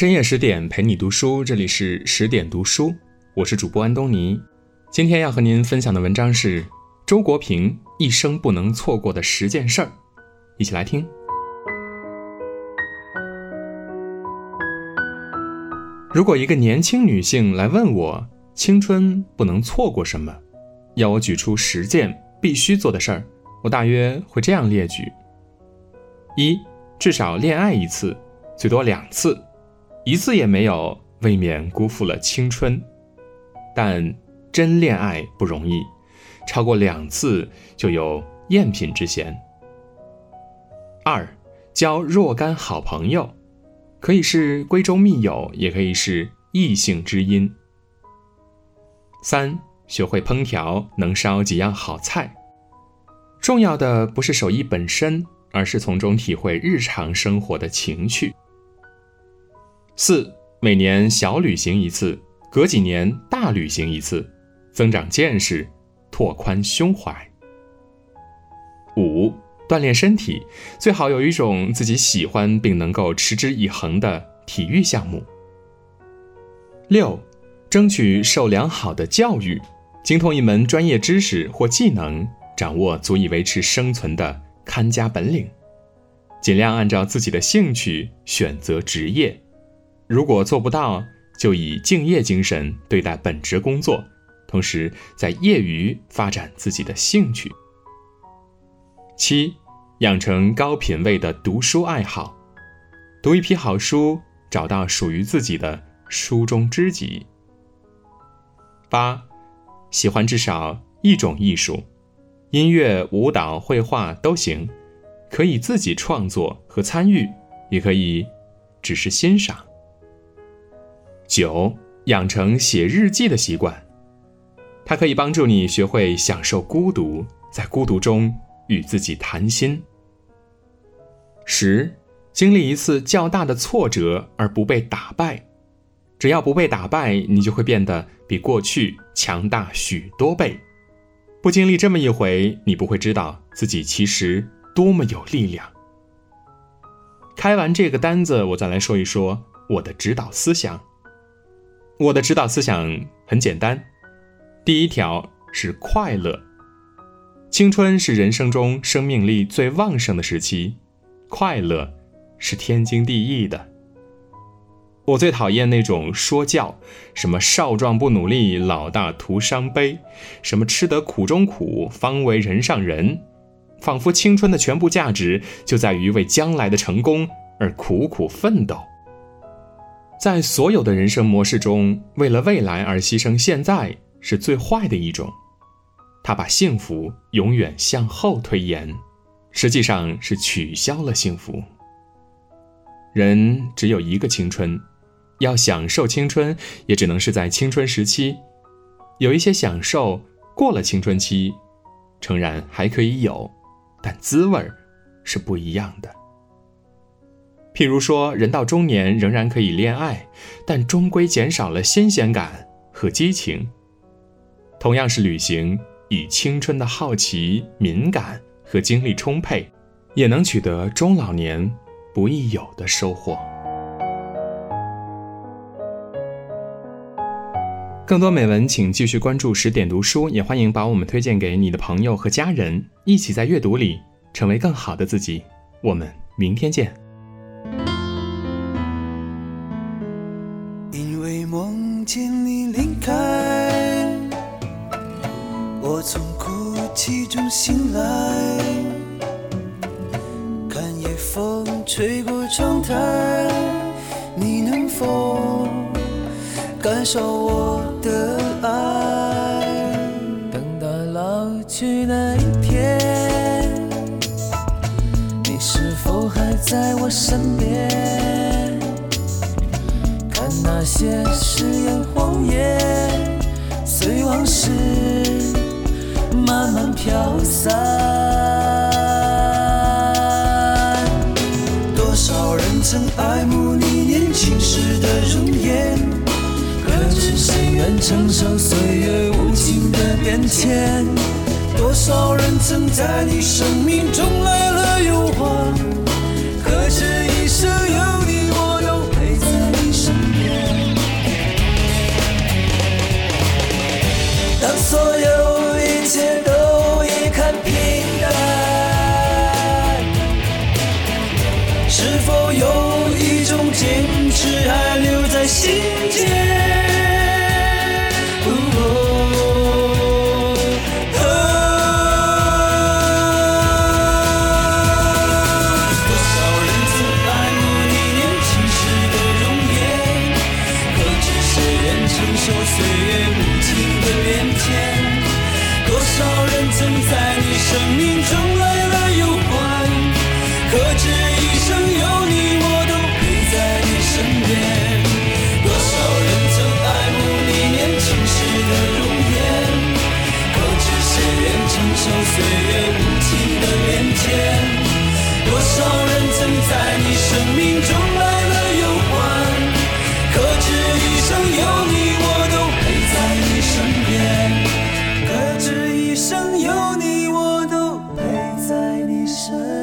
深夜十点陪你读书，这里是十点读书，我是主播安东尼。今天要和您分享的文章是周国平一生不能错过的十件事儿，一起来听。如果一个年轻女性来问我青春不能错过什么，要我举出十件必须做的事儿，我大约会这样列举：一，至少恋爱一次，最多两次。一次也没有，未免辜负了青春。但真恋爱不容易，超过两次就有赝品之嫌。二，交若干好朋友，可以是闺中密友，也可以是异性知音。三，学会烹调，能烧几样好菜。重要的不是手艺本身，而是从中体会日常生活的情趣。四每年小旅行一次，隔几年大旅行一次，增长见识，拓宽胸怀。五锻炼身体，最好有一种自己喜欢并能够持之以恒的体育项目。六争取受良好的教育，精通一门专业知识或技能，掌握足以维持生存的看家本领，尽量按照自己的兴趣选择职业。如果做不到，就以敬业精神对待本职工作，同时在业余发展自己的兴趣。七，养成高品位的读书爱好，读一批好书，找到属于自己的书中知己。八，喜欢至少一种艺术，音乐、舞蹈、绘画都行，可以自己创作和参与，也可以只是欣赏。九，养成写日记的习惯，它可以帮助你学会享受孤独，在孤独中与自己谈心。十，经历一次较大的挫折而不被打败，只要不被打败，你就会变得比过去强大许多倍。不经历这么一回，你不会知道自己其实多么有力量。开完这个单子，我再来说一说我的指导思想。我的指导思想很简单，第一条是快乐。青春是人生中生命力最旺盛的时期，快乐是天经地义的。我最讨厌那种说教，什么少壮不努力，老大徒伤悲；什么吃得苦中苦，方为人上人。仿佛青春的全部价值就在于为将来的成功而苦苦奋斗。在所有的人生模式中，为了未来而牺牲现在是最坏的一种，他把幸福永远向后推延，实际上是取消了幸福。人只有一个青春，要享受青春，也只能是在青春时期。有一些享受过了青春期，诚然还可以有，但滋味儿是不一样的。譬如说，人到中年仍然可以恋爱，但终归减少了新鲜感和激情。同样是旅行，以青春的好奇、敏感和精力充沛，也能取得中老年不易有的收获。更多美文，请继续关注十点读书，也欢迎把我们推荐给你的朋友和家人，一起在阅读里成为更好的自己。我们明天见。见你离开我从哭泣中醒来，看夜风吹过窗台，你能否感受我的爱？等到老去那一天，你是否还在我身边？那些誓言谎言，随往事。慢慢飘散，多少人曾爱慕你年轻时的容颜，可知谁愿承受岁月无情的变迁？多少人曾在你生命中？承受岁月无情的变迁多少人曾在你生命中 sun.